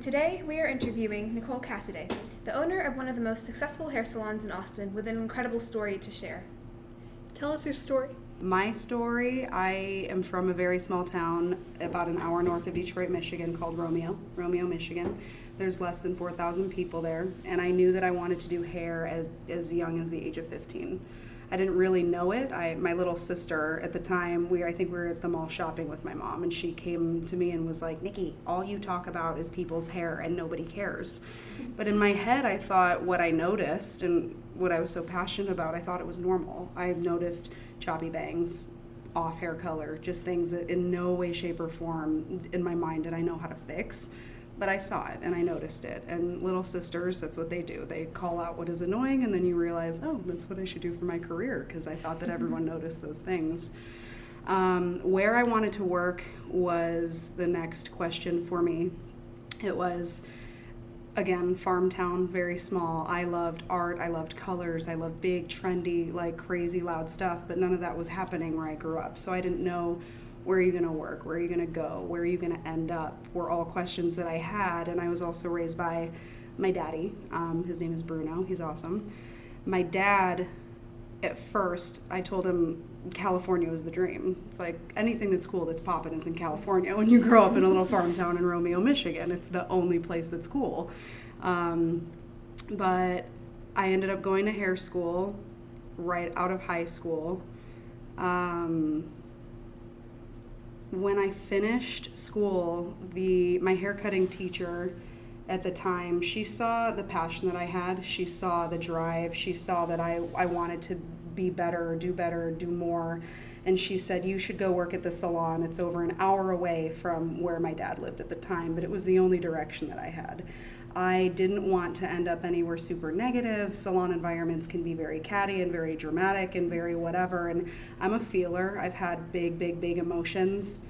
Today we are interviewing Nicole Cassidy, the owner of one of the most successful hair salons in Austin with an incredible story to share. Tell us your story. My story I am from a very small town about an hour north of Detroit, Michigan called Romeo, Romeo, Michigan. There's less than 4,000 people there, and I knew that I wanted to do hair as, as young as the age of 15. I didn't really know it. I, my little sister at the time, we I think we were at the mall shopping with my mom, and she came to me and was like, "Nikki, all you talk about is people's hair, and nobody cares." But in my head, I thought what I noticed and what I was so passionate about, I thought it was normal. I noticed choppy bangs, off hair color, just things that in no way, shape, or form in my mind did I know how to fix but I saw it and I noticed it. And little sisters, that's what they do. They call out what is annoying, and then you realize, oh, that's what I should do for my career because I thought that everyone noticed those things. Um, where I wanted to work was the next question for me. It was, again, farm town, very small. I loved art, I loved colors, I loved big, trendy, like crazy loud stuff, but none of that was happening where I grew up. So I didn't know where are you going to work? Where are you going to go? Where are you going to end up? Were all questions that I had. And I was also raised by my daddy. Um, his name is Bruno. He's awesome. My dad, at first, I told him California was the dream. It's like anything that's cool that's popping is in California. When you grow up in a little farm town in Romeo, Michigan, it's the only place that's cool. Um, but I ended up going to hair school right out of high school. Um, when I finished school, the my haircutting teacher at the time, she saw the passion that I had. She saw the drive. She saw that I, I wanted to be better, do better, do more. And she said, You should go work at the salon. It's over an hour away from where my dad lived at the time, but it was the only direction that I had. I didn't want to end up anywhere super negative. Salon environments can be very catty and very dramatic and very whatever. And I'm a feeler. I've had big, big, big emotions.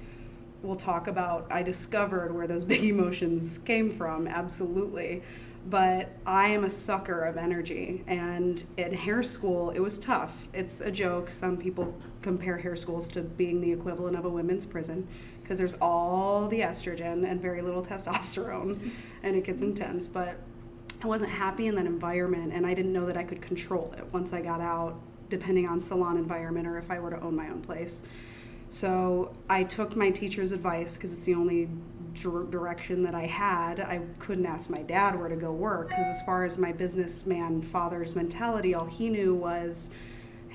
We'll talk about, I discovered where those big emotions came from, absolutely. But I am a sucker of energy. And in hair school, it was tough. It's a joke. Some people compare hair schools to being the equivalent of a women's prison because there's all the estrogen and very little testosterone and it gets intense. But I wasn't happy in that environment and I didn't know that I could control it once I got out, depending on salon environment or if I were to own my own place. So I took my teacher's advice because it's the only direction that I had. I couldn't ask my dad where to go work because, as far as my businessman father's mentality, all he knew was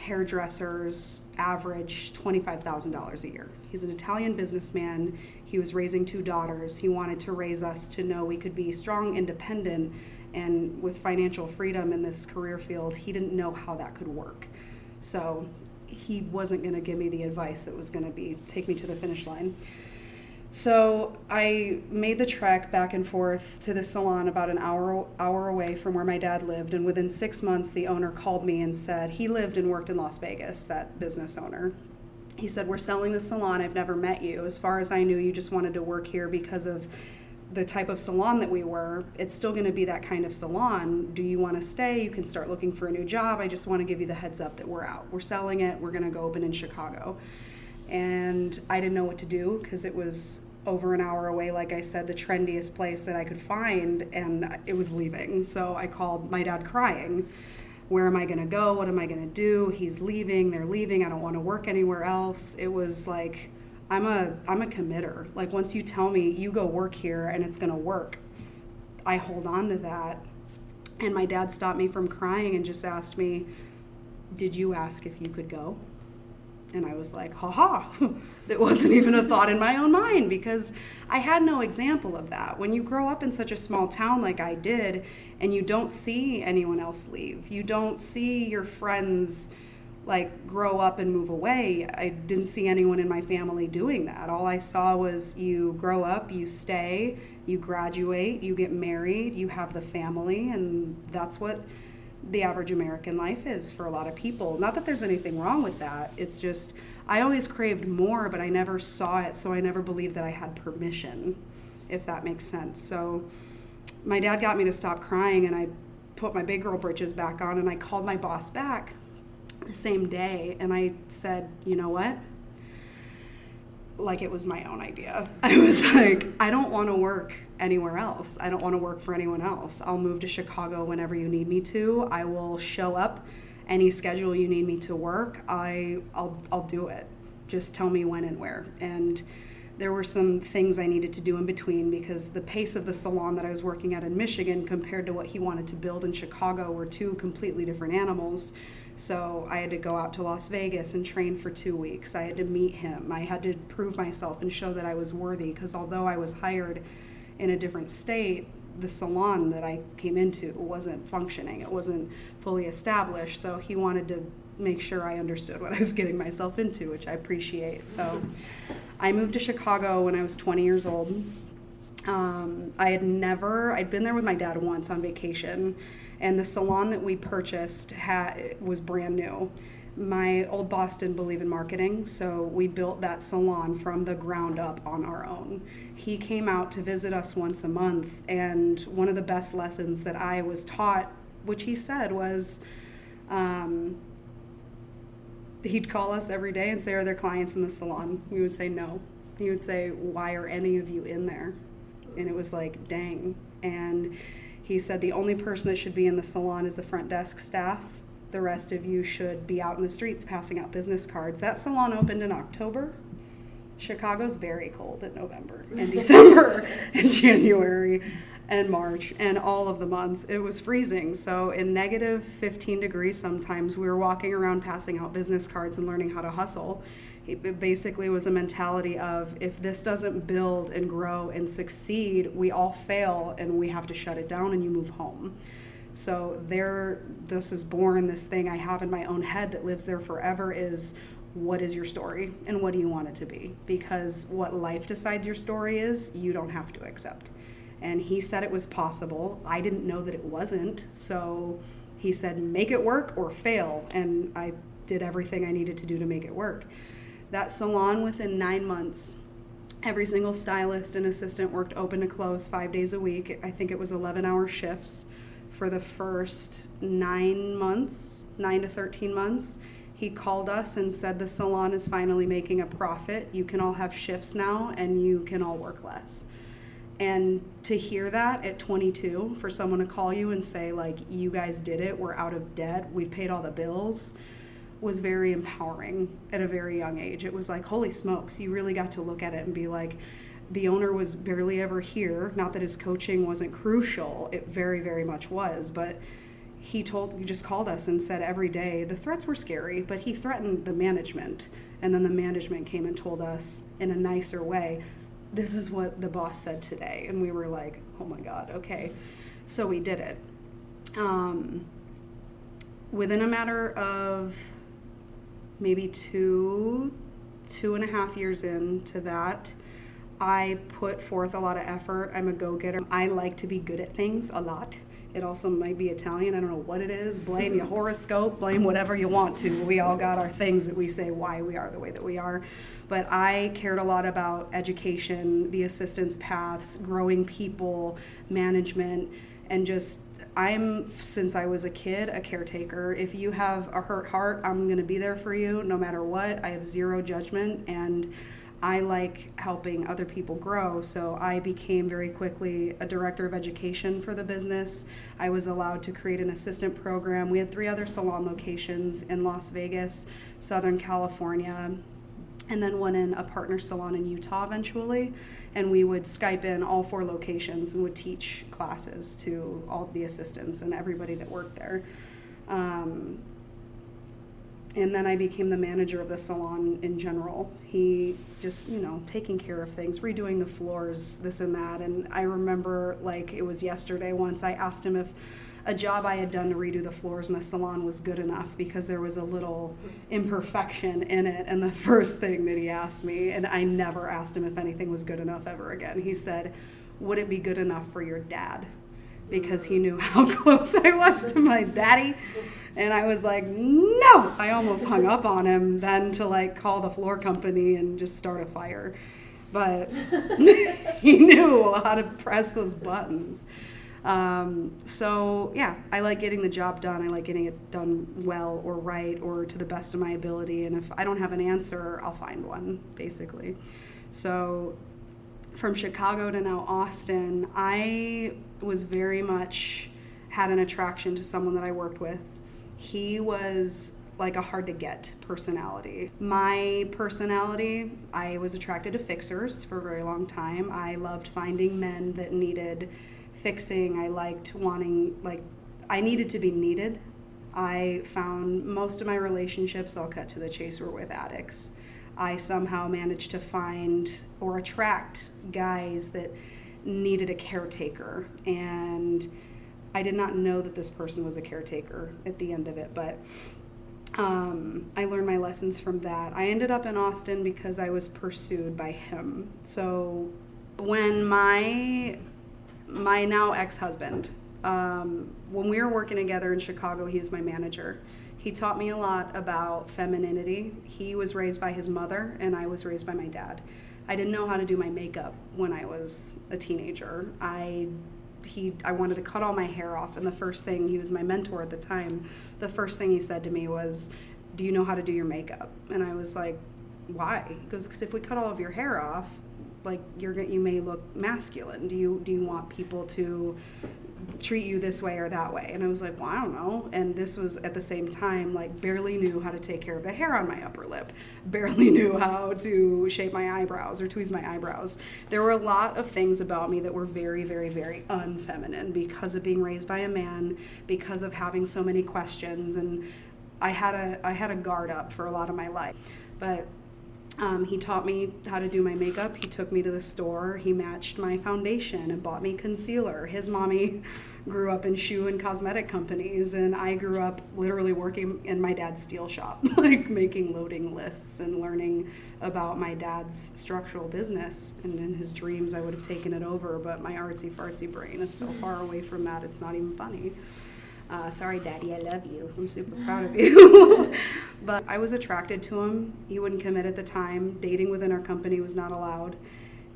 hairdressers average $25,000 a year. He's an Italian businessman. He was raising two daughters. He wanted to raise us to know we could be strong, independent, and with financial freedom in this career field. He didn't know how that could work. So he wasn't going to give me the advice that was going to be take me to the finish line. So I made the trek back and forth to the salon about an hour hour away from where my dad lived, and within six months, the owner called me and said he lived and worked in Las Vegas. That business owner. He said, "We're selling the salon. I've never met you. As far as I knew, you just wanted to work here because of." the type of salon that we were, it's still going to be that kind of salon. Do you want to stay? You can start looking for a new job. I just want to give you the heads up that we're out. We're selling it. We're going to go open in Chicago and I didn't know what to do because it was over an hour away, like I said, the trendiest place that I could find, and it was leaving. So I called my dad crying. Where am I going to go? What am I going to do? He's leaving. They're leaving. I don't want to work anywhere else. It was like I'm a I'm a committer. Like once you tell me you go work here and it's going to work, I hold on to that. And my dad stopped me from crying and just asked me, "Did you ask if you could go?" And I was like, haha, that wasn't even a thought in my own mind because I had no example of that. When you grow up in such a small town like I did, and you don't see anyone else leave, you don't see your friends like grow up and move away. I didn't see anyone in my family doing that. All I saw was you grow up, you stay, you graduate, you get married, you have the family, and that's what the average American life is for a lot of people. Not that there's anything wrong with that. It's just I always craved more, but I never saw it, so I never believed that I had permission, if that makes sense. So my dad got me to stop crying and I put my big girl britches back on and I called my boss back the same day and I said, "You know what? Like it was my own idea. I was like, I don't want to work anywhere else. I don't want to work for anyone else. I'll move to Chicago whenever you need me to. I will show up any schedule you need me to work. I I'll I'll do it. Just tell me when and where. And there were some things I needed to do in between because the pace of the salon that I was working at in Michigan compared to what he wanted to build in Chicago were two completely different animals. So I had to go out to Las Vegas and train for two weeks. I had to meet him. I had to prove myself and show that I was worthy because although I was hired in a different state, the salon that I came into wasn't functioning. It wasn't fully established. So he wanted to make sure I understood what I was getting myself into, which I appreciate. So I moved to Chicago when I was 20 years old. Um, I had never, I'd been there with my dad once on vacation, and the salon that we purchased was brand new. My old boss didn't believe in marketing, so we built that salon from the ground up on our own. He came out to visit us once a month, and one of the best lessons that I was taught, which he said was, um, he'd call us every day and say, Are there clients in the salon? We would say, No. He would say, Why are any of you in there? And it was like, Dang. And he said, The only person that should be in the salon is the front desk staff. The rest of you should be out in the streets passing out business cards. That salon opened in October. Chicago's very cold in November and December and January and March and all of the months. It was freezing. So, in negative 15 degrees, sometimes we were walking around passing out business cards and learning how to hustle. It basically was a mentality of if this doesn't build and grow and succeed, we all fail and we have to shut it down and you move home. So, there, this is born, this thing I have in my own head that lives there forever is what is your story and what do you want it to be? Because what life decides your story is, you don't have to accept and he said it was possible. I didn't know that it wasn't. So he said, make it work or fail. And I did everything I needed to do to make it work. That salon, within nine months, every single stylist and assistant worked open to close five days a week. I think it was 11 hour shifts for the first nine months, nine to 13 months. He called us and said, The salon is finally making a profit. You can all have shifts now and you can all work less and to hear that at 22 for someone to call you and say like you guys did it we're out of debt we've paid all the bills was very empowering at a very young age it was like holy smokes you really got to look at it and be like the owner was barely ever here not that his coaching wasn't crucial it very very much was but he told he just called us and said every day the threats were scary but he threatened the management and then the management came and told us in a nicer way this is what the boss said today. And we were like, oh my God, okay. So we did it. Um, within a matter of maybe two, two and a half years into that, I put forth a lot of effort. I'm a go getter. I like to be good at things a lot. It also might be Italian. I don't know what it is. Blame your horoscope, blame whatever you want to. We all got our things that we say why we are the way that we are. But I cared a lot about education, the assistance paths, growing people, management, and just I'm since I was a kid a caretaker. If you have a hurt heart, I'm going to be there for you no matter what. I have zero judgment and I like helping other people grow, so I became very quickly a director of education for the business. I was allowed to create an assistant program. We had three other salon locations in Las Vegas, Southern California, and then one in a partner salon in Utah eventually. And we would Skype in all four locations and would teach classes to all the assistants and everybody that worked there. Um, and then I became the manager of the salon in general. He just, you know, taking care of things, redoing the floors, this and that. And I remember, like, it was yesterday once I asked him if a job I had done to redo the floors in the salon was good enough because there was a little imperfection in it. And the first thing that he asked me, and I never asked him if anything was good enough ever again, he said, Would it be good enough for your dad? Because he knew how close I was to my daddy. And I was like, no! I almost hung up on him then to like call the floor company and just start a fire. But he knew how to press those buttons. Um, so yeah, I like getting the job done. I like getting it done well or right or to the best of my ability. And if I don't have an answer, I'll find one, basically. So from Chicago to now Austin, I was very much had an attraction to someone that I worked with. He was like a hard to get personality. My personality, I was attracted to fixers for a very long time. I loved finding men that needed fixing. I liked wanting, like, I needed to be needed. I found most of my relationships, I'll cut to the chase, were with addicts. I somehow managed to find or attract guys that needed a caretaker. And I did not know that this person was a caretaker at the end of it, but um, I learned my lessons from that. I ended up in Austin because I was pursued by him. So when my my now ex-husband, um, when we were working together in Chicago, he was my manager. He taught me a lot about femininity. He was raised by his mother, and I was raised by my dad. I didn't know how to do my makeup when I was a teenager. I he I wanted to cut all my hair off and the first thing he was my mentor at the time the first thing he said to me was do you know how to do your makeup and I was like why he goes because if we cut all of your hair off like you're you may look masculine. Do you do you want people to treat you this way or that way? And i was like well i don't know. And this was at the same time like barely knew how to take care of the hair on my upper lip. Barely knew how to shape my eyebrows or tweeze my eyebrows. There were a lot of things about me that were very very very unfeminine because of being raised by a man because of having so many questions and i had a i had a guard up for a lot of my life. But um, he taught me how to do my makeup. He took me to the store. He matched my foundation and bought me concealer. His mommy grew up in shoe and cosmetic companies, and I grew up literally working in my dad's steel shop, like making loading lists and learning about my dad's structural business. And in his dreams, I would have taken it over, but my artsy fartsy brain is so far away from that, it's not even funny. Uh, sorry, Daddy, I love you. I'm super proud of you. but I was attracted to him. He wouldn't commit at the time. Dating within our company was not allowed.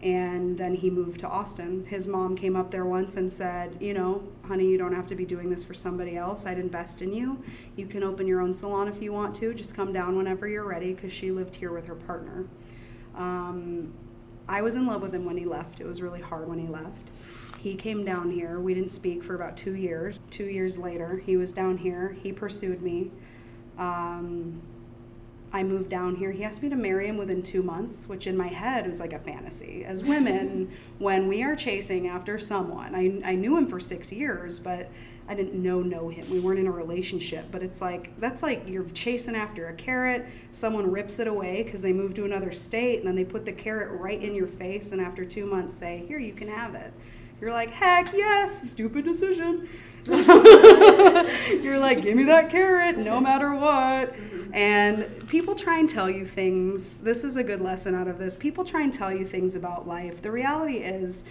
And then he moved to Austin. His mom came up there once and said, You know, honey, you don't have to be doing this for somebody else. I'd invest in you. You can open your own salon if you want to. Just come down whenever you're ready because she lived here with her partner. Um, I was in love with him when he left. It was really hard when he left he came down here. We didn't speak for about two years. Two years later, he was down here. He pursued me. Um, I moved down here. He asked me to marry him within two months, which in my head was like a fantasy. As women, when we are chasing after someone, I, I knew him for six years, but I didn't know know him. We weren't in a relationship, but it's like that's like you're chasing after a carrot. Someone rips it away because they move to another state, and then they put the carrot right in your face, and after two months say, "Here, you can have it." You're like, heck yes, stupid decision. You're like, give me that carrot no matter what. Mm-hmm. And people try and tell you things. This is a good lesson out of this. People try and tell you things about life. The reality is,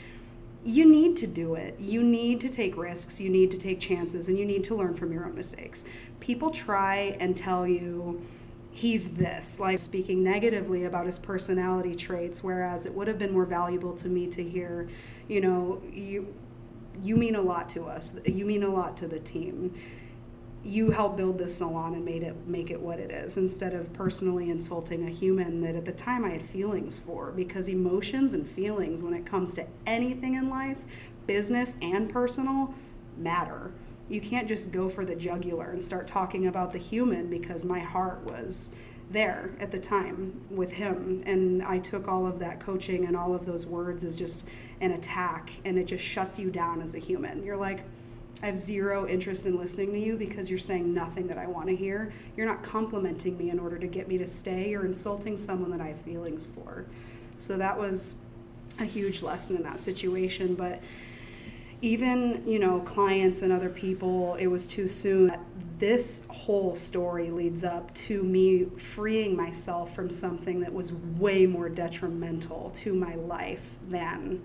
you need to do it. You need to take risks, you need to take chances, and you need to learn from your own mistakes. People try and tell you, he's this, like speaking negatively about his personality traits, whereas it would have been more valuable to me to hear you know, you you mean a lot to us. You mean a lot to the team. You helped build this salon and made it make it what it is instead of personally insulting a human that at the time I had feelings for because emotions and feelings when it comes to anything in life, business and personal, matter. You can't just go for the jugular and start talking about the human because my heart was there at the time with him and I took all of that coaching and all of those words as just an attack and it just shuts you down as a human. You're like, I have zero interest in listening to you because you're saying nothing that I want to hear. You're not complimenting me in order to get me to stay. You're insulting someone that I have feelings for. So that was a huge lesson in that situation. But even, you know, clients and other people, it was too soon. This whole story leads up to me freeing myself from something that was way more detrimental to my life than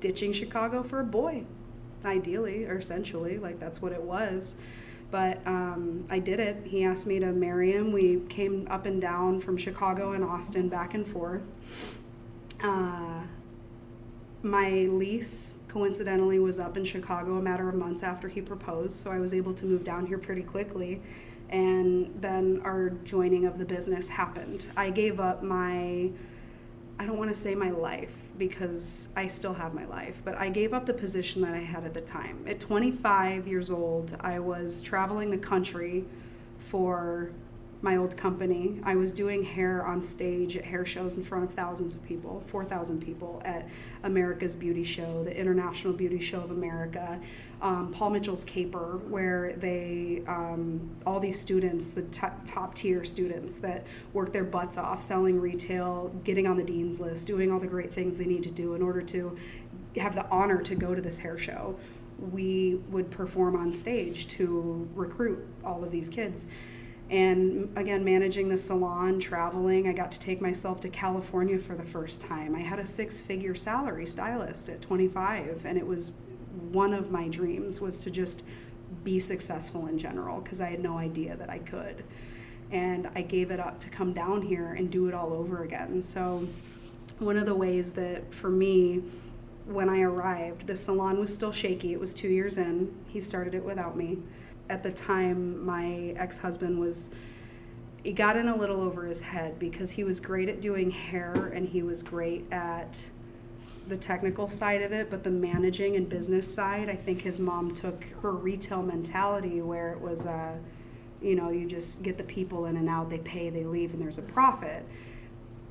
ditching Chicago for a boy, ideally or essentially. Like that's what it was. But um, I did it. He asked me to marry him. We came up and down from Chicago and Austin, back and forth. Uh, my lease coincidentally was up in Chicago a matter of months after he proposed, so I was able to move down here pretty quickly. And then our joining of the business happened. I gave up my, I don't want to say my life because I still have my life, but I gave up the position that I had at the time. At 25 years old, I was traveling the country for my old company. I was doing hair on stage at hair shows in front of thousands of people, 4,000 people at America's Beauty Show, the International Beauty Show of America, um, Paul Mitchell's Caper, where they, um, all these students, the t- top tier students that work their butts off selling retail, getting on the dean's list, doing all the great things they need to do in order to have the honor to go to this hair show. We would perform on stage to recruit all of these kids and again managing the salon traveling i got to take myself to california for the first time. I had a six figure salary stylist at 25 and it was one of my dreams was to just be successful in general because i had no idea that i could. And i gave it up to come down here and do it all over again. So one of the ways that for me when i arrived the salon was still shaky. It was two years in. He started it without me at the time my ex-husband was he got in a little over his head because he was great at doing hair and he was great at the technical side of it but the managing and business side i think his mom took her retail mentality where it was uh, you know you just get the people in and out they pay they leave and there's a profit.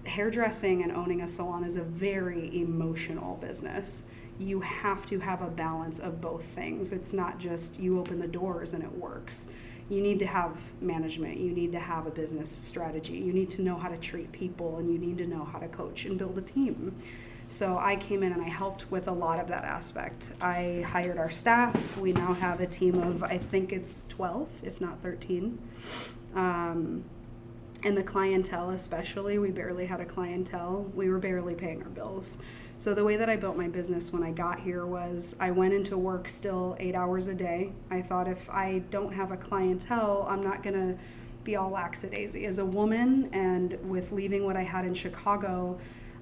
Hairdressing and owning a salon is a very emotional business you have to have a balance of both things. It's not just you open the doors and it works. You need to have management, you need to have a business strategy, you need to know how to treat people, and you need to know how to coach and build a team. So I came in and I helped with a lot of that aspect. I hired our staff. We now have a team of, I think it's 12, if not 13. Um, and the clientele, especially, we barely had a clientele. We were barely paying our bills. So the way that I built my business when I got here was I went into work still eight hours a day. I thought if I don't have a clientele, I'm not gonna be all lackadaisy. As a woman and with leaving what I had in Chicago,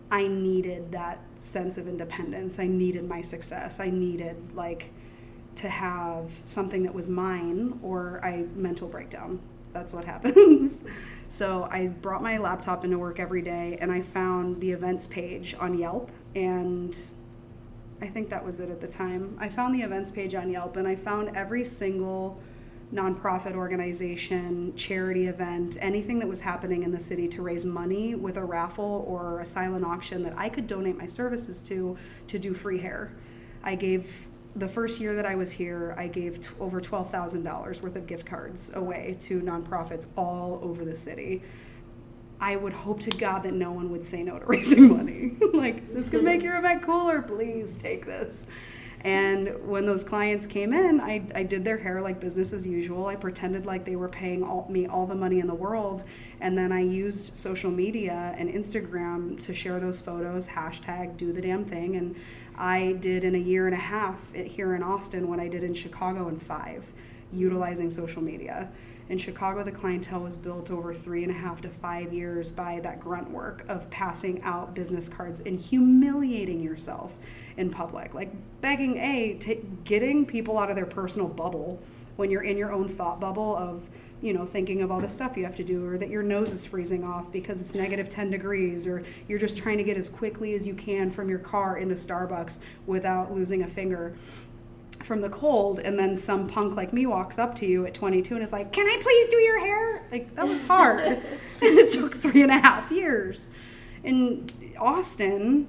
I needed that sense of independence. I needed my success. I needed like to have something that was mine or I mental breakdown that's what happens. so I brought my laptop into work every day and I found the events page on Yelp and I think that was it at the time. I found the events page on Yelp and I found every single nonprofit organization, charity event, anything that was happening in the city to raise money with a raffle or a silent auction that I could donate my services to to do free hair. I gave the first year that I was here, I gave t- over $12,000 worth of gift cards away to nonprofits all over the city. I would hope to God that no one would say no to raising money. like, this could make your event cooler. Please take this. And when those clients came in, I, I did their hair like business as usual. I pretended like they were paying all, me all the money in the world. And then I used social media and Instagram to share those photos, hashtag do the damn thing. And I did in a year and a half here in Austin what I did in Chicago in five, utilizing social media. In Chicago, the clientele was built over three and a half to five years by that grunt work of passing out business cards and humiliating yourself in public, like begging, a, t- getting people out of their personal bubble when you're in your own thought bubble of you know, thinking of all the stuff you have to do, or that your nose is freezing off because it's negative 10 degrees, or you're just trying to get as quickly as you can from your car into Starbucks without losing a finger from the cold. And then some punk like me walks up to you at 22 and is like, Can I please do your hair? Like, that was hard. and it took three and a half years. In Austin,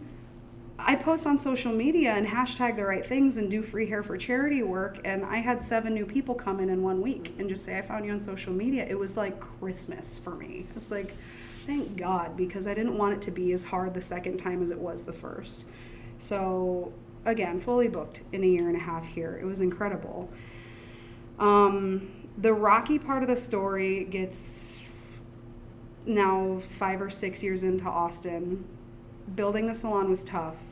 I post on social media and hashtag the right things and do free hair for charity work. And I had seven new people come in in one week and just say, I found you on social media. It was like Christmas for me. It was like, thank God, because I didn't want it to be as hard the second time as it was the first. So, again, fully booked in a year and a half here. It was incredible. Um, the rocky part of the story gets now five or six years into Austin building the salon was tough.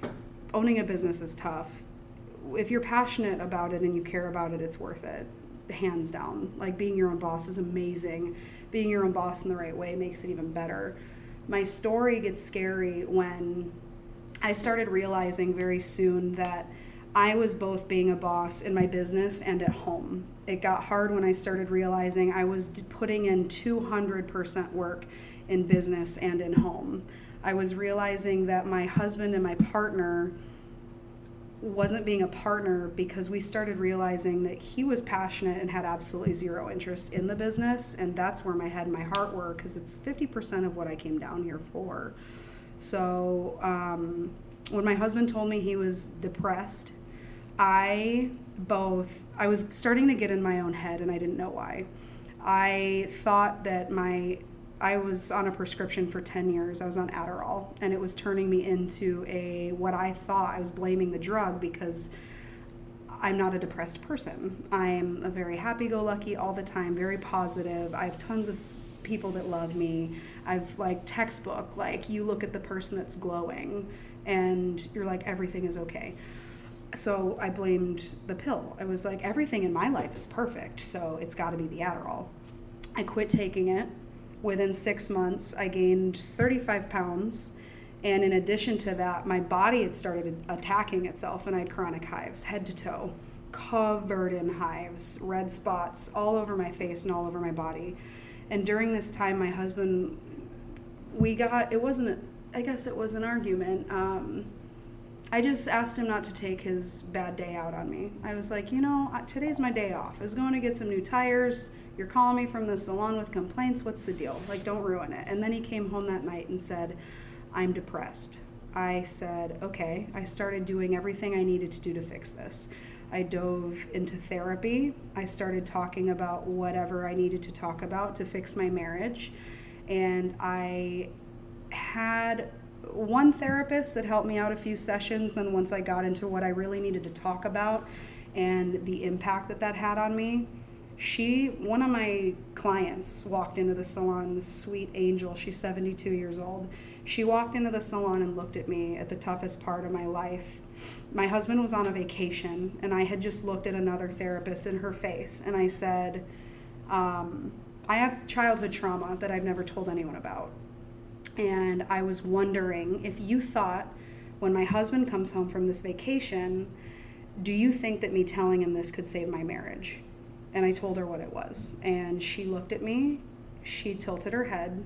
Owning a business is tough. If you're passionate about it and you care about it, it's worth it. Hands down. Like being your own boss is amazing. Being your own boss in the right way makes it even better. My story gets scary when I started realizing very soon that I was both being a boss in my business and at home. It got hard when I started realizing I was putting in 200% work in business and in home. I was realizing that my husband and my partner wasn't being a partner because we started realizing that he was passionate and had absolutely zero interest in the business and that's where my head and my heart were because it's 50% of what i came down here for. So um, when my husband told me he was depressed i both i was starting to get in my own head and i didn't know why. I thought that my I was on a prescription for 10 years. I was on Adderall, and it was turning me into a what I thought I was blaming the drug because I'm not a depressed person. I'm a very happy go lucky all the time, very positive. I have tons of people that love me. I've like textbook, like you look at the person that's glowing and you're like, everything is okay. So I blamed the pill. I was like, everything in my life is perfect, so it's got to be the Adderall. I quit taking it within six months, I gained 35 pounds. And in addition to that, my body had started attacking itself, and I had chronic hives, head to toe, covered in hives, red spots all over my face and all over my body. And during this time, my husband, we got, it wasn't, I guess it was an argument. Um, I just asked him not to take his bad day out on me. I was like, you know, today's my day off. I was going to get some new tires. You're calling me from the salon with complaints. What's the deal? Like, don't ruin it. And then he came home that night and said, I'm depressed. I said, okay. I started doing everything I needed to do to fix this. I dove into therapy. I started talking about whatever I needed to talk about to fix my marriage. And I had one therapist that helped me out a few sessions. Then, once I got into what I really needed to talk about and the impact that that had on me, she, one of my clients, walked into the salon, this sweet angel. She's 72 years old. She walked into the salon and looked at me at the toughest part of my life. My husband was on a vacation, and I had just looked at another therapist in her face, and I said, um, I have childhood trauma that I've never told anyone about. And I was wondering if you thought when my husband comes home from this vacation, do you think that me telling him this could save my marriage? And I told her what it was. And she looked at me, she tilted her head,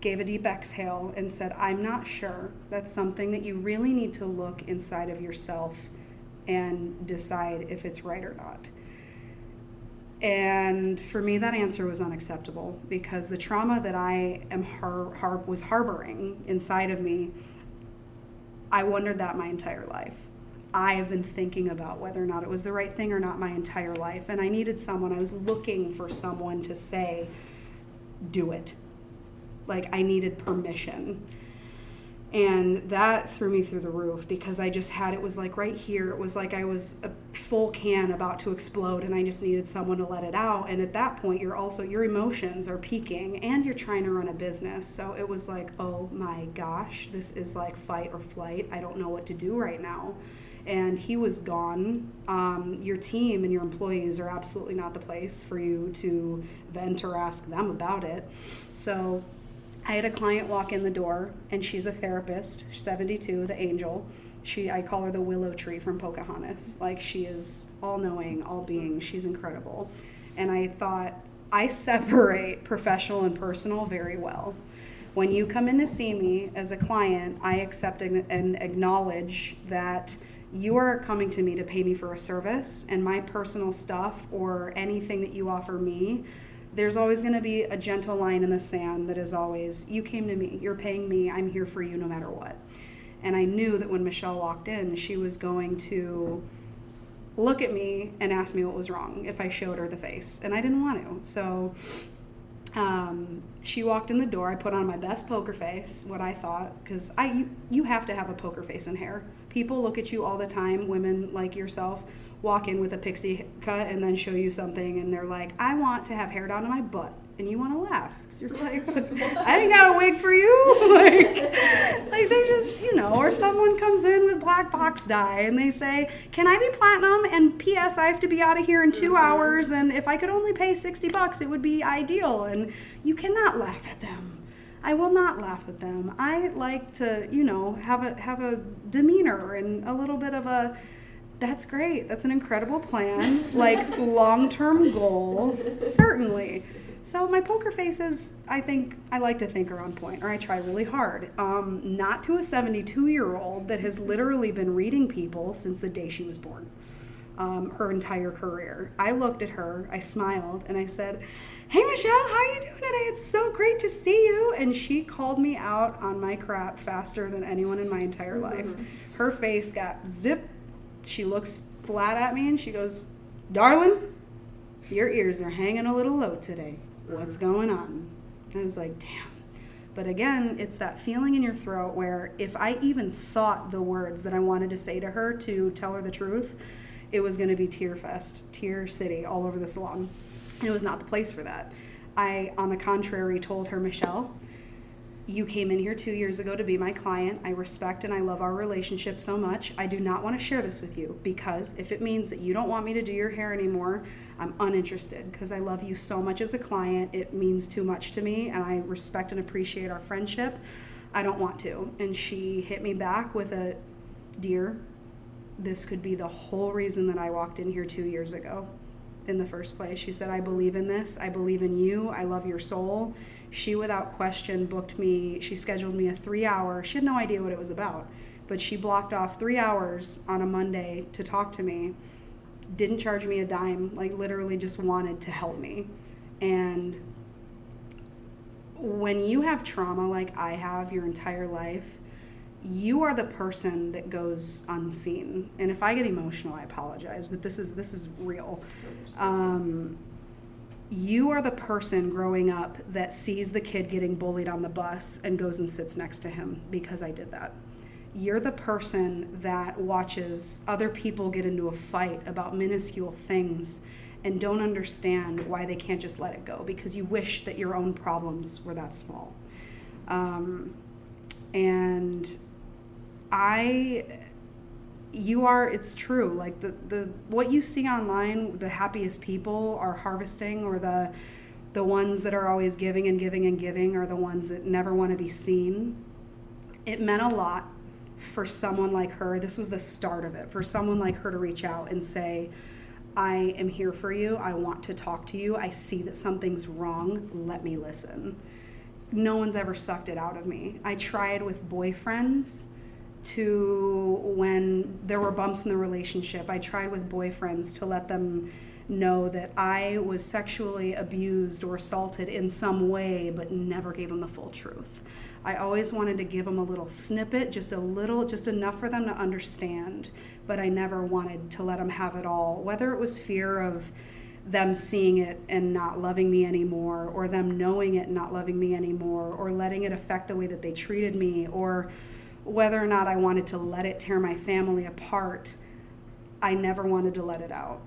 gave a deep exhale, and said, I'm not sure. That's something that you really need to look inside of yourself and decide if it's right or not. And for me, that answer was unacceptable because the trauma that I am har- har- was harboring inside of me, I wondered that my entire life. I have been thinking about whether or not it was the right thing or not my entire life. And I needed someone, I was looking for someone to say, do it. Like I needed permission and that threw me through the roof because I just had it was like right here. It was like I was a full can about to explode, and I just needed someone to let it out. And at that point, you're also your emotions are peaking, and you're trying to run a business. So it was like, oh my gosh, this is like fight or flight. I don't know what to do right now. And he was gone. Um, your team and your employees are absolutely not the place for you to vent or ask them about it. So I had a client walk in the door, and she's a therapist, 72, the angel. She, I call her the willow tree from Pocahontas. Like she is all knowing, all being. She's incredible. And I thought, I separate professional and personal very well. When you come in to see me as a client, I accept and acknowledge that you are coming to me to pay me for a service, and my personal stuff or anything that you offer me there's always going to be a gentle line in the sand that is always, you came to me, you're paying me, I'm here for you no matter what. And I knew that when Michelle walked in, she was going to look at me and ask me what was wrong if I showed her the face. And I didn't want to. So um, she walked in the door. I put on my best poker face, what I thought, because I you, you have to have a poker face in hair. People look at you all the time, women like yourself walk in with a pixie cut and then show you something and they're like, I want to have hair down to my butt. And you want to laugh because you're like, I didn't got a wig for you. like, like they just, you know, or someone comes in with black box dye and they say, Can I be platinum? And P.S. I have to be out of here in 2 mm-hmm. hours. And if I could only pay 60 bucks, it would be ideal. And you cannot laugh at them. I will not laugh at them. I like to, you know, have a have a demeanor and a little bit of a that's great. That's an incredible plan. like long-term goal, certainly. So my poker faces, I think I like to think are on point, or I try really hard. Um, not to a 72-year-old that has literally been reading people since the day she was born, um, her entire career. I looked at her, I smiled, and I said, "Hey Michelle, how are you doing today? It's so great to see you." And she called me out on my crap faster than anyone in my entire life. Mm-hmm. Her face got zip. She looks flat at me and she goes, "Darling, your ears are hanging a little low today." what's going on? And I was like, damn. But again, it's that feeling in your throat where if I even thought the words that I wanted to say to her to tell her the truth, it was going to be tear fest, tear city all over the salon. It was not the place for that. I, on the contrary, told her, Michelle, you came in here two years ago to be my client. I respect and I love our relationship so much. I do not want to share this with you because if it means that you don't want me to do your hair anymore, I'm uninterested because I love you so much as a client. It means too much to me and I respect and appreciate our friendship. I don't want to. And she hit me back with a dear, this could be the whole reason that I walked in here two years ago in the first place. She said, I believe in this. I believe in you. I love your soul she without question booked me she scheduled me a three hour she had no idea what it was about but she blocked off three hours on a monday to talk to me didn't charge me a dime like literally just wanted to help me and when you have trauma like i have your entire life you are the person that goes unseen and if i get emotional i apologize but this is this is real um, you are the person growing up that sees the kid getting bullied on the bus and goes and sits next to him because I did that. You're the person that watches other people get into a fight about minuscule things and don't understand why they can't just let it go because you wish that your own problems were that small. Um, and I you are it's true like the the what you see online the happiest people are harvesting or the the ones that are always giving and giving and giving are the ones that never want to be seen. It meant a lot for someone like her this was the start of it for someone like her to reach out and say i am here for you i want to talk to you i see that something's wrong let me listen. No one's ever sucked it out of me. I tried with boyfriends to when there were bumps in the relationship. I tried with boyfriends to let them know that I was sexually abused or assaulted in some way, but never gave them the full truth. I always wanted to give them a little snippet, just a little, just enough for them to understand, but I never wanted to let them have it all. Whether it was fear of them seeing it and not loving me anymore, or them knowing it and not loving me anymore, or letting it affect the way that they treated me, or whether or not I wanted to let it tear my family apart, I never wanted to let it out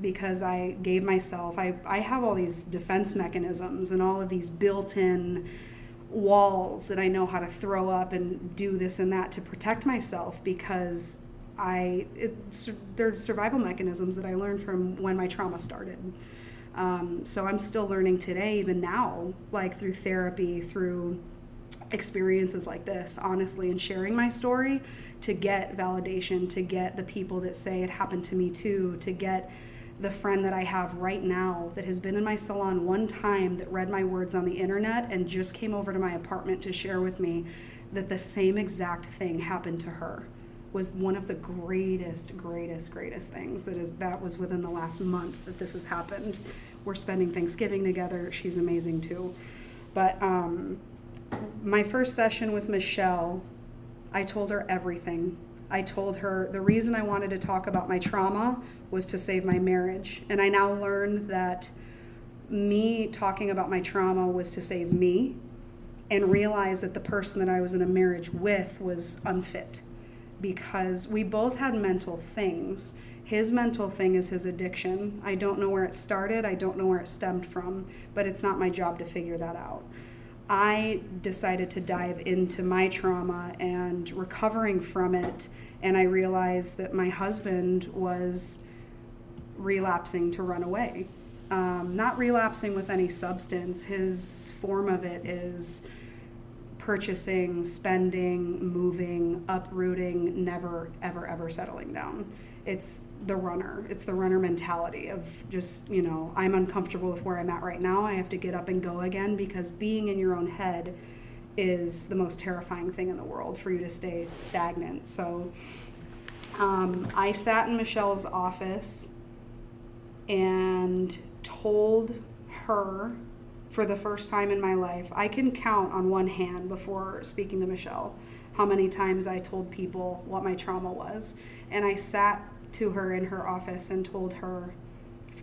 because I gave myself, I, I have all these defense mechanisms and all of these built in walls that I know how to throw up and do this and that to protect myself because I, it, they're survival mechanisms that I learned from when my trauma started. Um, so I'm still learning today, even now, like through therapy, through experiences like this, honestly, and sharing my story to get validation, to get the people that say it happened to me too, to get the friend that I have right now that has been in my salon one time that read my words on the internet and just came over to my apartment to share with me that the same exact thing happened to her was one of the greatest greatest greatest things that is that was within the last month that this has happened. We're spending thanksgiving together. She's amazing too. But um, my first session with Michelle, I told her everything. I told her the reason I wanted to talk about my trauma was to save my marriage. And I now learned that me talking about my trauma was to save me and realize that the person that I was in a marriage with was unfit because we both had mental things. His mental thing is his addiction. I don't know where it started, I don't know where it stemmed from, but it's not my job to figure that out. I decided to dive into my trauma and recovering from it. And I realized that my husband was relapsing to run away. Um, not relapsing with any substance. His form of it is purchasing, spending, moving, uprooting, never, ever, ever settling down. It's the runner. It's the runner mentality of just, you know, I'm uncomfortable with where I'm at right now. I have to get up and go again because being in your own head is the most terrifying thing in the world for you to stay stagnant. So um, I sat in Michelle's office and told her for the first time in my life, I can count on one hand before speaking to Michelle how many times I told people what my trauma was. And I sat to her in her office and told her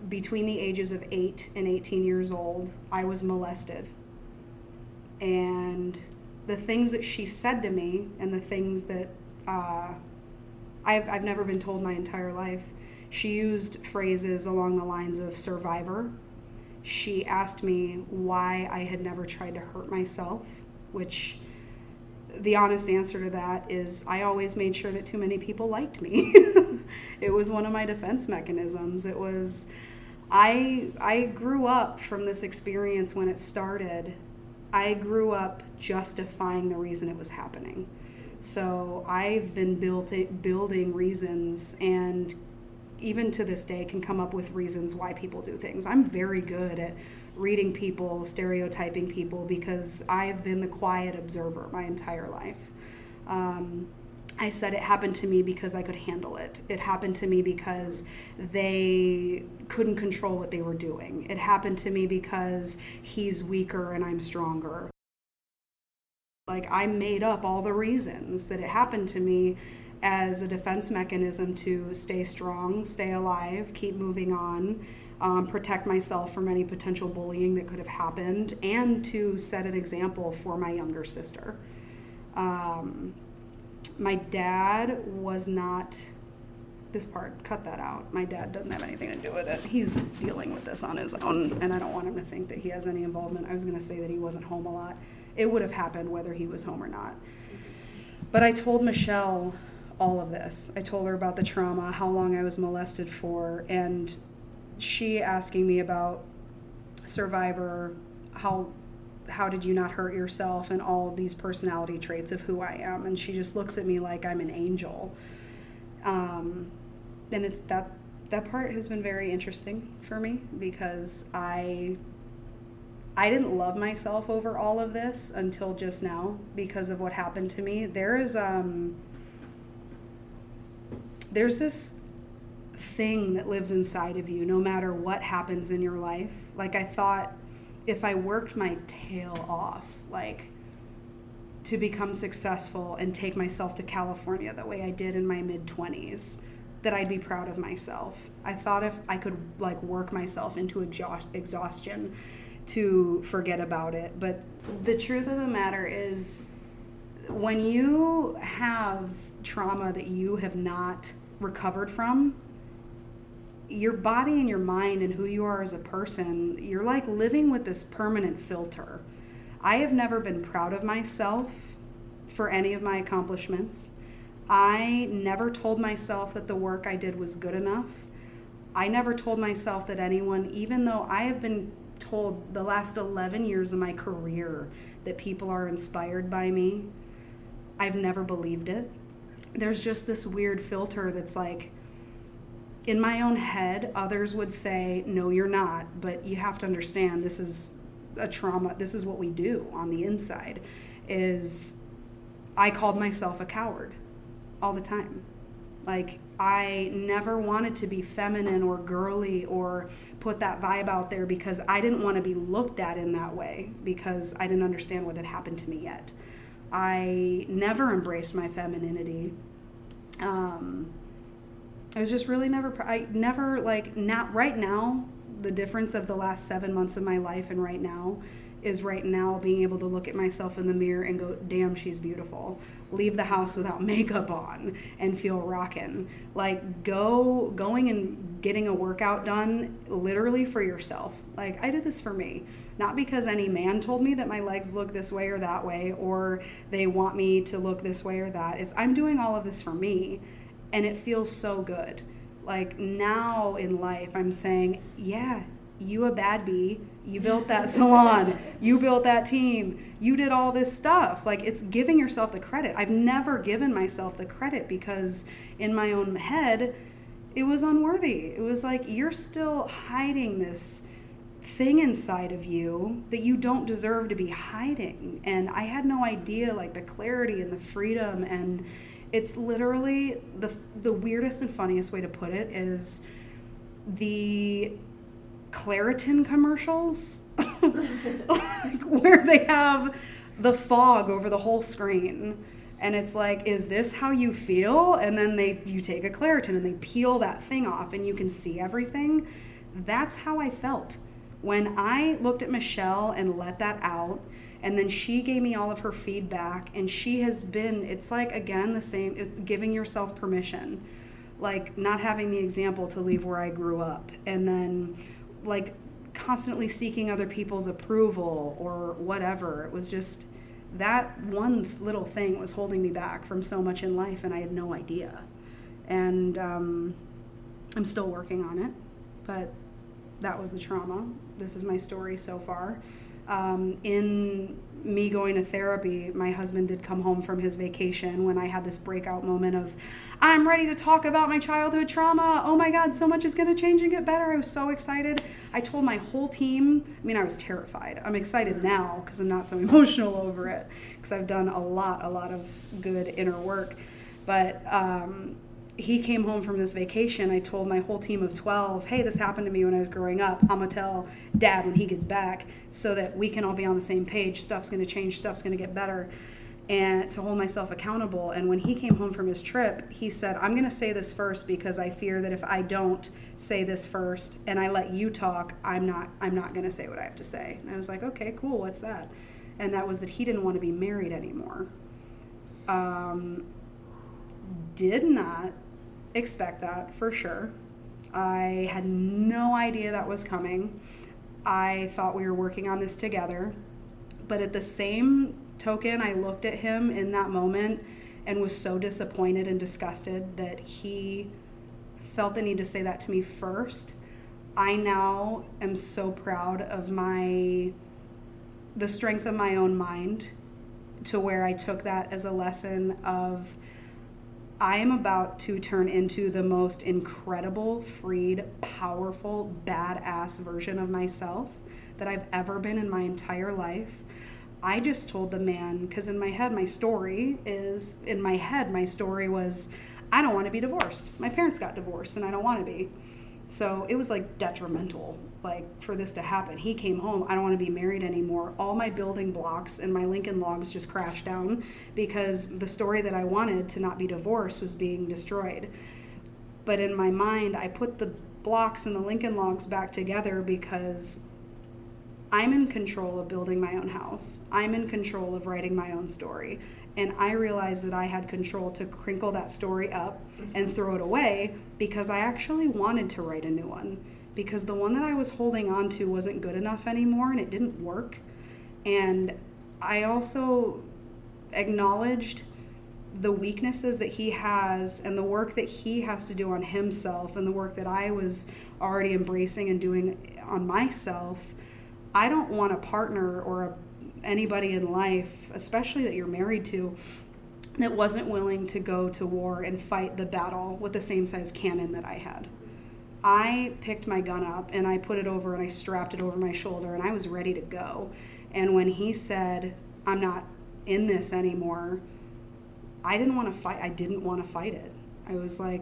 between the ages of 8 and 18 years old, I was molested. And the things that she said to me and the things that uh, I've, I've never been told my entire life, she used phrases along the lines of survivor, she asked me why I had never tried to hurt myself, which the honest answer to that is I always made sure that too many people liked me. it was one of my defense mechanisms. It was I I grew up from this experience when it started. I grew up justifying the reason it was happening. So I've been built building reasons and even to this day can come up with reasons why people do things. I'm very good at reading people, stereotyping people because I've been the quiet observer my entire life. Um, I said it happened to me because I could handle it. It happened to me because they couldn't control what they were doing. It happened to me because he's weaker and I'm stronger. Like, I made up all the reasons that it happened to me as a defense mechanism to stay strong, stay alive, keep moving on, um, protect myself from any potential bullying that could have happened, and to set an example for my younger sister. Um, my dad was not this part. Cut that out. My dad doesn't have anything to do with it. He's dealing with this on his own and i don't want him to think that he has any involvement. I was going to say that he wasn't home a lot. It would have happened whether he was home or not. But i told michelle all of this. I told her about the trauma, how long I was molested for, and she asking me about survivor, how how did you not hurt yourself and all of these personality traits of who I am and she just looks at me like I'm an angel. Um, and it's that that part has been very interesting for me because I I didn't love myself over all of this until just now because of what happened to me. There is um there's this thing that lives inside of you no matter what happens in your life. Like I thought if I worked my tail off, like to become successful and take myself to California the way I did in my mid 20s, that I'd be proud of myself. I thought if I could like work myself into exhaust- exhaustion to forget about it. But the truth of the matter is when you have trauma that you have not recovered from, your body and your mind and who you are as a person, you're like living with this permanent filter. I have never been proud of myself for any of my accomplishments. I never told myself that the work I did was good enough. I never told myself that anyone, even though I have been told the last 11 years of my career that people are inspired by me, I've never believed it there's just this weird filter that's like in my own head others would say no you're not but you have to understand this is a trauma this is what we do on the inside is i called myself a coward all the time like i never wanted to be feminine or girly or put that vibe out there because i didn't want to be looked at in that way because i didn't understand what had happened to me yet I never embraced my femininity. Um, I was just really never, I never like, not right now, the difference of the last seven months of my life and right now is right now being able to look at myself in the mirror and go, damn, she's beautiful. Leave the house without makeup on and feel rockin'. Like go going and getting a workout done literally for yourself. Like I did this for me. Not because any man told me that my legs look this way or that way or they want me to look this way or that. It's I'm doing all of this for me and it feels so good. Like now in life I'm saying, yeah, you a bad bee You built that salon. You built that team. You did all this stuff. Like it's giving yourself the credit. I've never given myself the credit because in my own head, it was unworthy. It was like you're still hiding this thing inside of you that you don't deserve to be hiding. And I had no idea like the clarity and the freedom and it's literally the the weirdest and funniest way to put it is the Claritin commercials like where they have the fog over the whole screen. And it's like is this how you feel? And then they you take a Claritin and they peel that thing off and you can see everything. That's how I felt. When I looked at Michelle and let that out and then she gave me all of her feedback and she has been it's like again the same it's giving yourself permission like not having the example to leave where i grew up. And then like constantly seeking other people's approval or whatever. It was just that one little thing was holding me back from so much in life and i had no idea. And um, i'm still working on it but that was the trauma. This is my story so far um, in me going to therapy, my husband did come home from his vacation when I had this breakout moment of, I'm ready to talk about my childhood trauma. Oh my God, so much is going to change and get better. I was so excited. I told my whole team, I mean, I was terrified. I'm excited now because I'm not so emotional over it because I've done a lot, a lot of good inner work. But um, he came home from this vacation, I told my whole team of 12, hey, this happened to me when I was growing up. I'm going to tell dad when he gets back so that we can all be on the same page. Stuff's going to change, stuff's going to get better. And to hold myself accountable. And when he came home from his trip, he said, I'm going to say this first because I fear that if I don't say this first and I let you talk, I'm not, I'm not going to say what I have to say. And I was like, okay, cool, what's that? And that was that he didn't want to be married anymore. Um, did not expect that for sure. I had no idea that was coming. I thought we were working on this together. But at the same token, I looked at him in that moment and was so disappointed and disgusted that he felt the need to say that to me first. I now am so proud of my the strength of my own mind to where I took that as a lesson of I am about to turn into the most incredible, freed, powerful, badass version of myself that I've ever been in my entire life. I just told the man, because in my head, my story is in my head, my story was I don't want to be divorced. My parents got divorced and I don't want to be. So it was like detrimental, like for this to happen. He came home, I don't want to be married anymore. All my building blocks and my Lincoln logs just crashed down because the story that I wanted to not be divorced was being destroyed. But in my mind, I put the blocks and the Lincoln logs back together because I'm in control of building my own house. I'm in control of writing my own story. And I realized that I had control to crinkle that story up and mm-hmm. throw it away because I actually wanted to write a new one. Because the one that I was holding on to wasn't good enough anymore and it didn't work. And I also acknowledged the weaknesses that he has and the work that he has to do on himself and the work that I was already embracing and doing on myself. I don't want a partner or a anybody in life, especially that you're married to, that wasn't willing to go to war and fight the battle with the same size cannon that I had. I picked my gun up and I put it over and I strapped it over my shoulder and I was ready to go. And when he said, I'm not in this anymore, I didn't want to fight. I didn't want to fight it. I was like,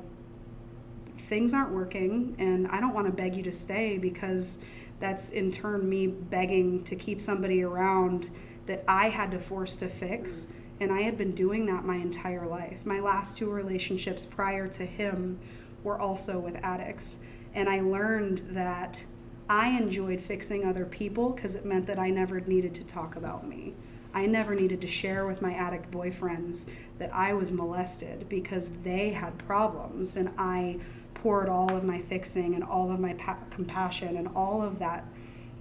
things aren't working and I don't want to beg you to stay because that's in turn me begging to keep somebody around that I had to force to fix. And I had been doing that my entire life. My last two relationships prior to him were also with addicts. And I learned that I enjoyed fixing other people because it meant that I never needed to talk about me. I never needed to share with my addict boyfriends that I was molested because they had problems and I poured all of my fixing and all of my pa- compassion and all of that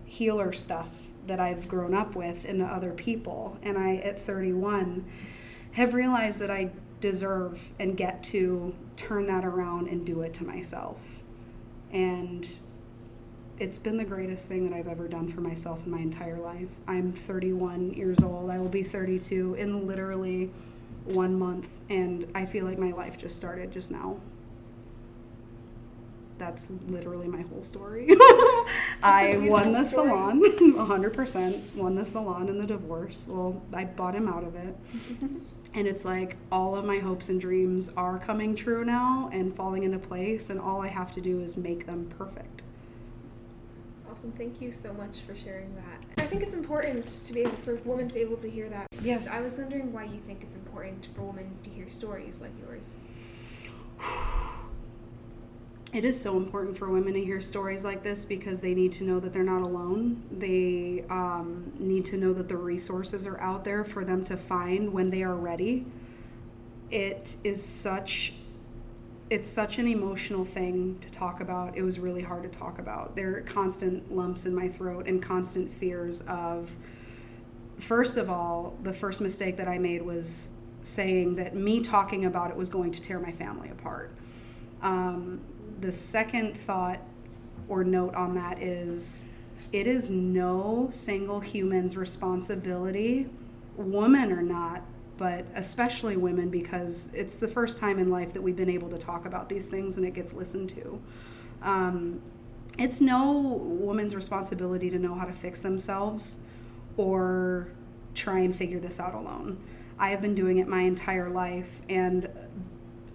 healer stuff that I've grown up with into other people. And I, at 31, have realized that I deserve and get to turn that around and do it to myself. And it's been the greatest thing that I've ever done for myself in my entire life. I'm 31 years old. I will be 32 in literally one month, and I feel like my life just started just now. That's literally my whole story. I won the story. salon, 100% won the salon and the divorce. Well, I bought him out of it. and it's like all of my hopes and dreams are coming true now and falling into place, and all I have to do is make them perfect. Awesome. Thank you so much for sharing that. I think it's important to be able for women to be able to hear that. Yes. I was wondering why you think it's important for women to hear stories like yours. It is so important for women to hear stories like this because they need to know that they're not alone. They um, need to know that the resources are out there for them to find when they are ready. It is such it's such an emotional thing to talk about. It was really hard to talk about. There are constant lumps in my throat and constant fears of first of all, the first mistake that I made was saying that me talking about it was going to tear my family apart. Um, the second thought or note on that is it is no single human's responsibility, woman or not, but especially women because it's the first time in life that we've been able to talk about these things and it gets listened to. Um, it's no woman's responsibility to know how to fix themselves or try and figure this out alone. I have been doing it my entire life, and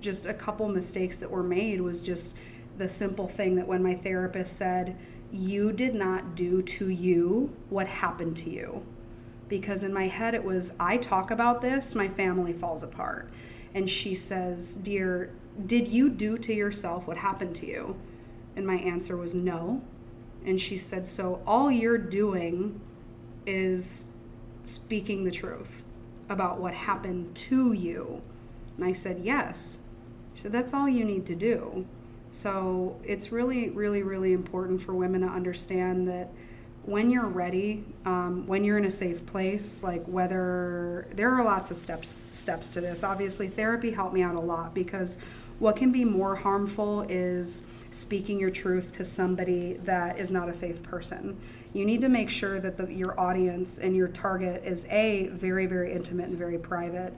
just a couple mistakes that were made was just the simple thing that when my therapist said, You did not do to you what happened to you. Because in my head, it was, I talk about this, my family falls apart. And she says, Dear, did you do to yourself what happened to you? And my answer was no. And she said, So all you're doing is speaking the truth about what happened to you. And I said, Yes. Said, That's all you need to do. So it's really, really, really important for women to understand that when you're ready, um, when you're in a safe place, like whether there are lots of steps steps to this. Obviously, therapy helped me out a lot because what can be more harmful is speaking your truth to somebody that is not a safe person. You need to make sure that the, your audience and your target is a very, very intimate and very private.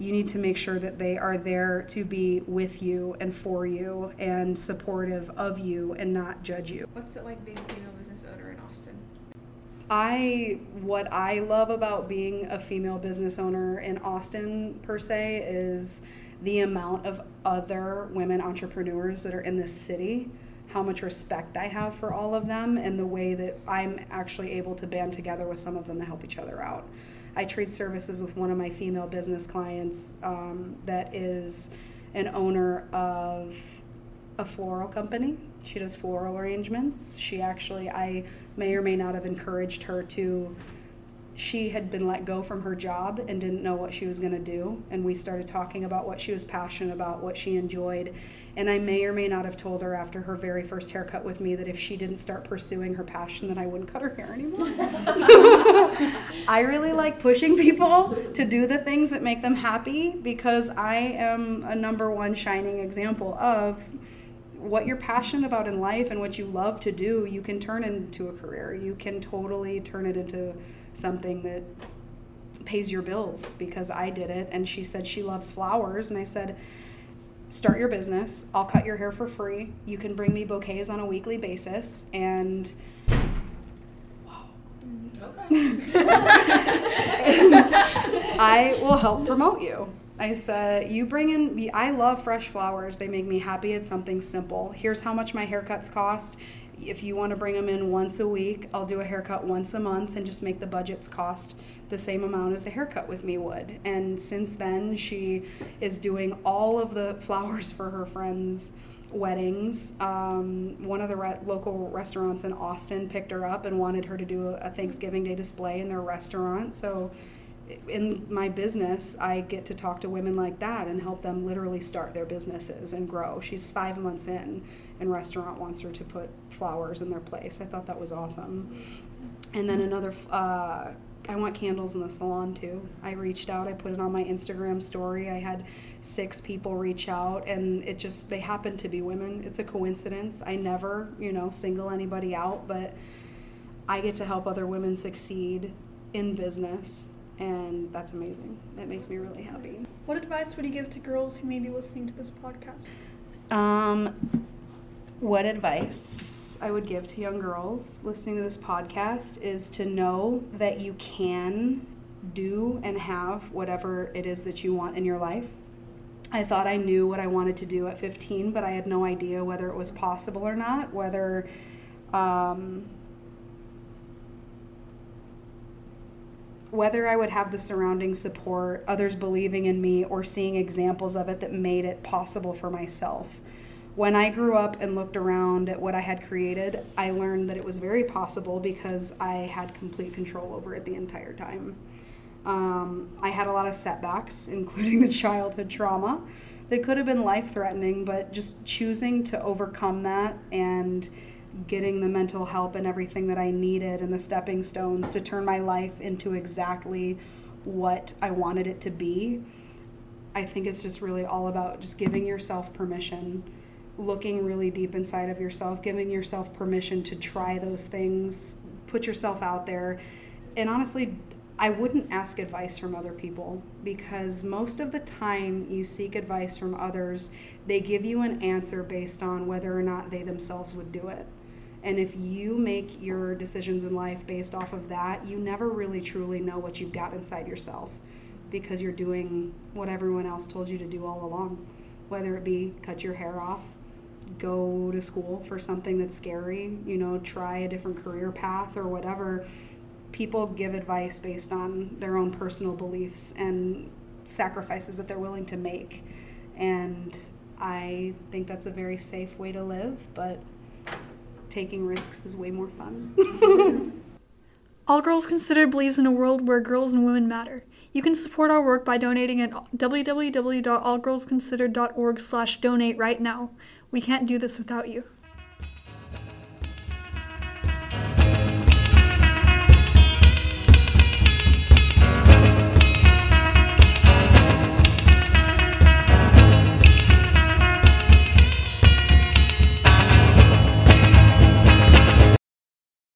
You need to make sure that they are there to be with you and for you and supportive of you and not judge you. What's it like being a female business owner in Austin? I what I love about being a female business owner in Austin per se is the amount of other women entrepreneurs that are in this city, how much respect I have for all of them and the way that I'm actually able to band together with some of them to help each other out. I trade services with one of my female business clients um, that is an owner of a floral company. She does floral arrangements. She actually, I may or may not have encouraged her to. She had been let go from her job and didn't know what she was going to do. And we started talking about what she was passionate about, what she enjoyed. And I may or may not have told her after her very first haircut with me that if she didn't start pursuing her passion, that I wouldn't cut her hair anymore. I really like pushing people to do the things that make them happy because I am a number one shining example of what you're passionate about in life and what you love to do, you can turn into a career. You can totally turn it into something that pays your bills because I did it. And she said she loves flowers. And I said, start your business. I'll cut your hair for free. You can bring me bouquets on a weekly basis. And I will help promote you. I said, You bring in, I love fresh flowers. They make me happy. It's something simple. Here's how much my haircuts cost. If you want to bring them in once a week, I'll do a haircut once a month and just make the budgets cost the same amount as a haircut with me would. And since then, she is doing all of the flowers for her friends' weddings. Um, one of the re- local restaurants in Austin picked her up and wanted her to do a, a Thanksgiving Day display in their restaurant. So in my business, I get to talk to women like that and help them literally start their businesses and grow. She's five months in, and restaurant wants her to put flowers in their place. I thought that was awesome. And then another, uh, I want candles in the salon too. I reached out, I put it on my Instagram story. I had six people reach out, and it just, they happen to be women. It's a coincidence. I never, you know, single anybody out, but I get to help other women succeed in business, and that's amazing. That makes me really happy. What advice would you give to girls who may be listening to this podcast? Um, what advice I would give to young girls listening to this podcast is to know that you can do and have whatever it is that you want in your life. I thought I knew what I wanted to do at 15, but I had no idea whether it was possible or not, whether um, whether I would have the surrounding support, others believing in me, or seeing examples of it that made it possible for myself. When I grew up and looked around at what I had created, I learned that it was very possible because I had complete control over it the entire time. Um, I had a lot of setbacks, including the childhood trauma that could have been life threatening, but just choosing to overcome that and getting the mental help and everything that I needed and the stepping stones to turn my life into exactly what I wanted it to be. I think it's just really all about just giving yourself permission, looking really deep inside of yourself, giving yourself permission to try those things, put yourself out there. And honestly, I wouldn't ask advice from other people because most of the time you seek advice from others, they give you an answer based on whether or not they themselves would do it. And if you make your decisions in life based off of that, you never really truly know what you've got inside yourself because you're doing what everyone else told you to do all along. Whether it be cut your hair off, go to school for something that's scary, you know, try a different career path or whatever. People give advice based on their own personal beliefs and sacrifices that they're willing to make. And I think that's a very safe way to live, but taking risks is way more fun. All Girls Considered believes in a world where girls and women matter. You can support our work by donating at www.allgirlsconsidered.org slash donate right now. We can't do this without you.